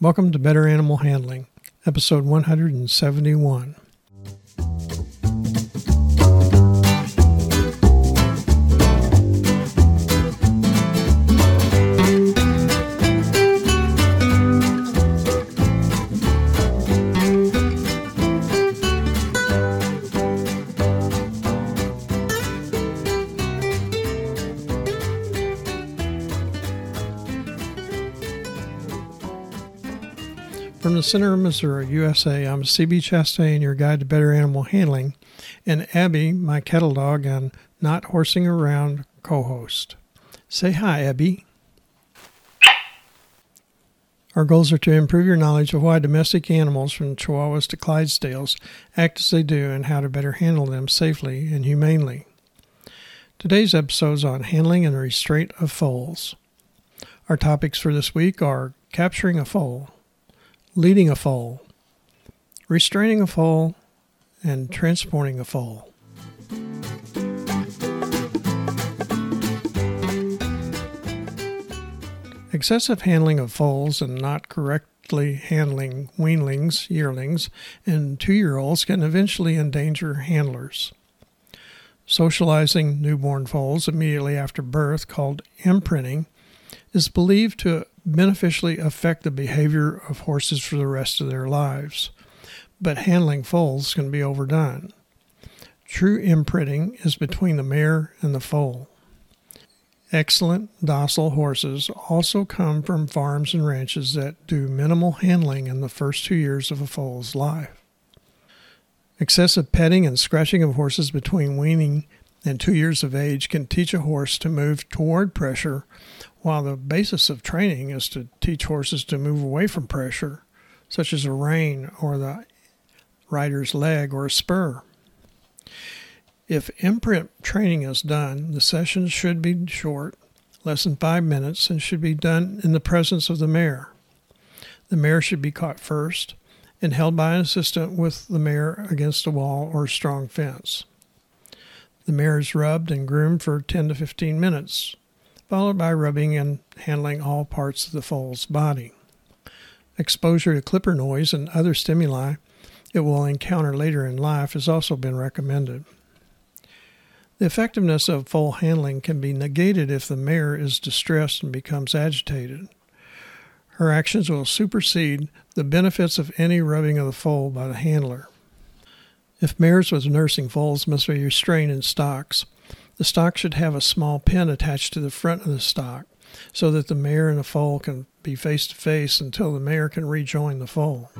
Welcome to Better Animal Handling, episode 171. From the center of Missouri, USA, I'm CB Chastain, your guide to better animal handling, and Abby, my cattle dog and not horsing around co host. Say hi, Abby. Our goals are to improve your knowledge of why domestic animals, from Chihuahuas to Clydesdales, act as they do and how to better handle them safely and humanely. Today's episode is on handling and restraint of foals. Our topics for this week are capturing a foal, leading a foal, restraining a foal, and transporting a foal. Excessive handling of foals and not correctly handling weanlings, yearlings, and two year olds can eventually endanger handlers. Socializing newborn foals immediately after birth, called imprinting, is believed to beneficially affect the behavior of horses for the rest of their lives. But handling foals can be overdone. True imprinting is between the mare and the foal. Excellent, docile horses also come from farms and ranches that do minimal handling in the first two years of a foal's life. Excessive petting and scratching of horses between weaning and two years of age can teach a horse to move toward pressure, while the basis of training is to teach horses to move away from pressure, such as a rein or the rider's leg or a spur. If imprint training is done, the sessions should be short, less than five minutes, and should be done in the presence of the mare. The mare should be caught first and held by an assistant with the mare against a wall or strong fence. The mare is rubbed and groomed for 10 to 15 minutes, followed by rubbing and handling all parts of the foal's body. Exposure to clipper noise and other stimuli it will encounter later in life has also been recommended. The effectiveness of foal handling can be negated if the mare is distressed and becomes agitated. Her actions will supersede the benefits of any rubbing of the foal by the handler. If mares with nursing foals must be restrained in stocks, the stock should have a small pin attached to the front of the stock so that the mare and the foal can be face to face until the mare can rejoin the foal.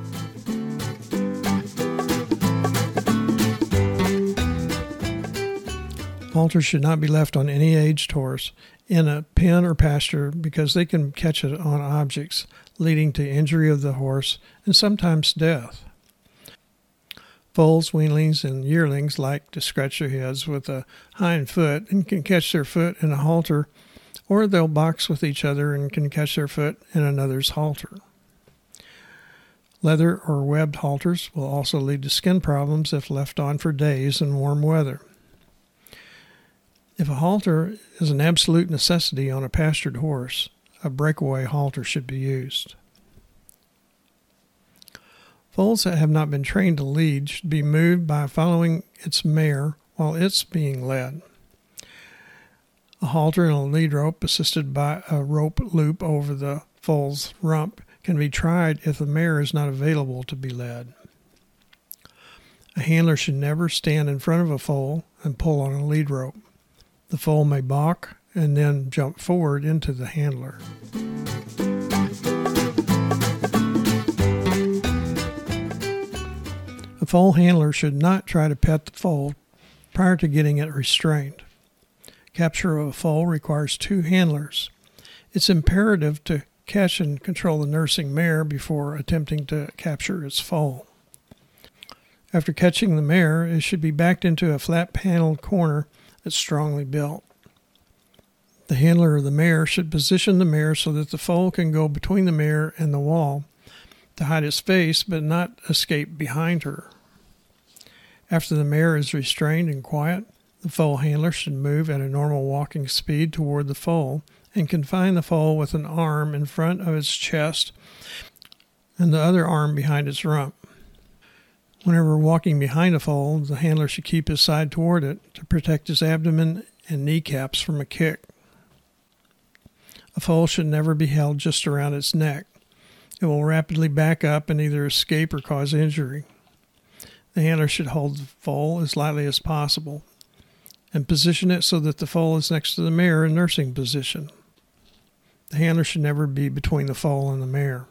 Halters should not be left on any aged horse in a pen or pasture because they can catch it on objects, leading to injury of the horse and sometimes death. Foals, weanlings, and yearlings like to scratch their heads with a hind foot and can catch their foot in a halter, or they'll box with each other and can catch their foot in another's halter. Leather or webbed halters will also lead to skin problems if left on for days in warm weather. If a halter is an absolute necessity on a pastured horse, a breakaway halter should be used. Foals that have not been trained to lead should be moved by following its mare while it's being led. A halter and a lead rope assisted by a rope loop over the foal's rump can be tried if the mare is not available to be led. A handler should never stand in front of a foal and pull on a lead rope. The foal may balk and then jump forward into the handler. Foal handler should not try to pet the foal prior to getting it restrained. Capture of a foal requires two handlers. It's imperative to catch and control the nursing mare before attempting to capture its foal. After catching the mare, it should be backed into a flat paneled corner that's strongly built. The handler of the mare should position the mare so that the foal can go between the mare and the wall to hide its face but not escape behind her. After the mare is restrained and quiet, the foal handler should move at a normal walking speed toward the foal and confine the foal with an arm in front of its chest and the other arm behind its rump. Whenever walking behind a foal, the handler should keep his side toward it to protect his abdomen and kneecaps from a kick. A foal should never be held just around its neck. It will rapidly back up and either escape or cause injury. The handler should hold the foal as lightly as possible and position it so that the foal is next to the mare in nursing position. The handler should never be between the foal and the mare.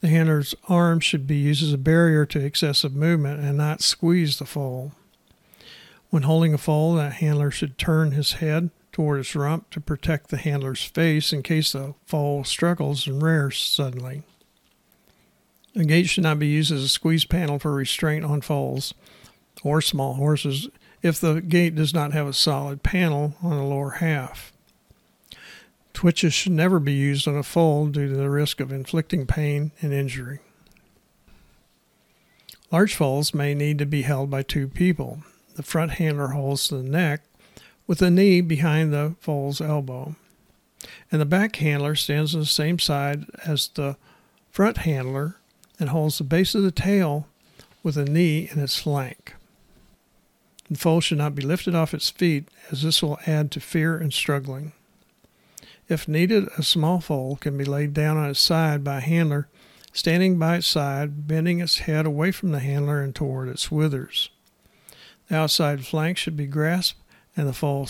The handler's arm should be used as a barrier to excessive movement and not squeeze the foal. When holding a foal, the handler should turn his head toward its rump to protect the handler's face in case the foal struggles and rears suddenly. A gate should not be used as a squeeze panel for restraint on foals or small horses if the gate does not have a solid panel on the lower half. Twitches should never be used on a foal due to the risk of inflicting pain and injury. Large foals may need to be held by two people. The front handler holds the neck with the knee behind the foal's elbow, and the back handler stands on the same side as the front handler and holds the base of the tail with a knee in its flank. The foal should not be lifted off its feet, as this will add to fear and struggling. If needed, a small foal can be laid down on its side by a handler, standing by its side, bending its head away from the handler and toward its withers. The outside flank should be grasped and the foal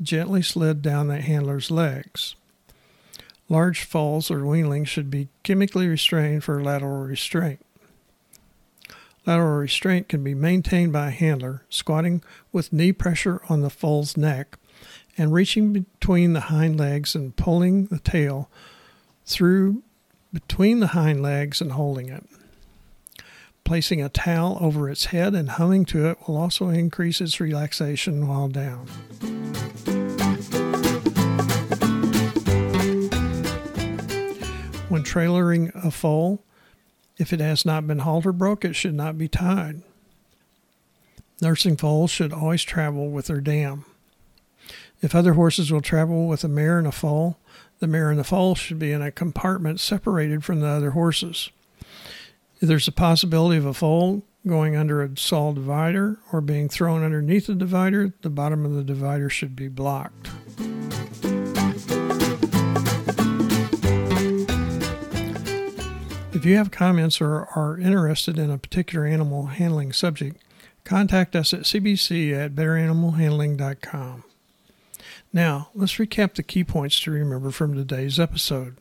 gently slid down the handler's legs. Large foals or weanlings should be chemically restrained for lateral restraint. Lateral restraint can be maintained by a handler, squatting with knee pressure on the foal's neck and reaching between the hind legs and pulling the tail through between the hind legs and holding it. Placing a towel over its head and humming to it will also increase its relaxation while down. Trailering a foal, if it has not been halter broke, it should not be tied. Nursing foals should always travel with their dam. If other horses will travel with a mare and a foal, the mare and the foal should be in a compartment separated from the other horses. If there's a possibility of a foal going under a saw divider or being thrown underneath the divider, the bottom of the divider should be blocked. You have comments or are interested in a particular animal handling subject, contact us at cbc at betteranimalhandling.com. Now, let's recap the key points to remember from today's episode.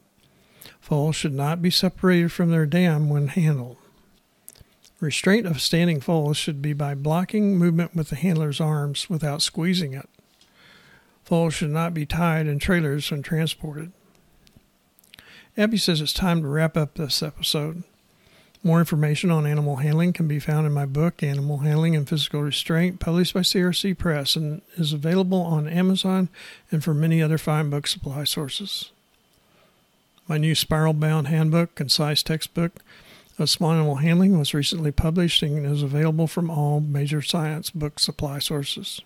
Foals should not be separated from their dam when handled. Restraint of standing foals should be by blocking movement with the handler's arms without squeezing it. Foals should not be tied in trailers when transported. Abby says it's time to wrap up this episode. More information on animal handling can be found in my book, Animal Handling and Physical Restraint, published by CRC Press, and is available on Amazon and from many other fine book supply sources. My new spiral bound handbook, concise textbook of small animal handling, was recently published and is available from all major science book supply sources.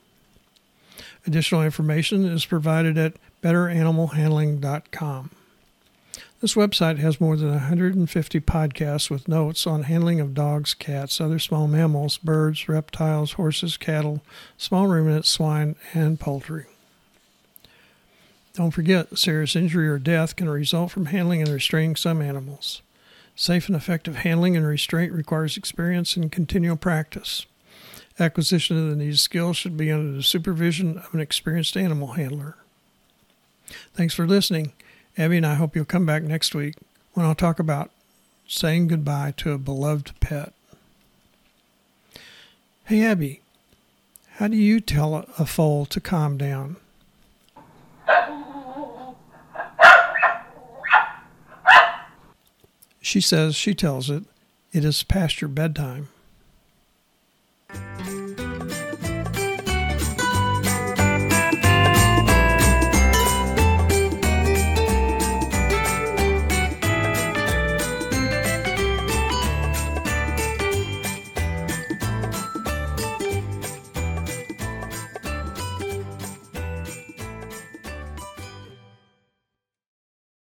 Additional information is provided at betteranimalhandling.com. This website has more than 150 podcasts with notes on handling of dogs, cats, other small mammals, birds, reptiles, horses, cattle, small ruminants, swine, and poultry. Don't forget, serious injury or death can result from handling and restraining some animals. Safe and effective handling and restraint requires experience and continual practice. Acquisition of the needed skills should be under the supervision of an experienced animal handler. Thanks for listening. Abby and I hope you'll come back next week when I'll talk about saying goodbye to a beloved pet. Hey, Abby, how do you tell a foal to calm down? She says she tells it, it is past your bedtime.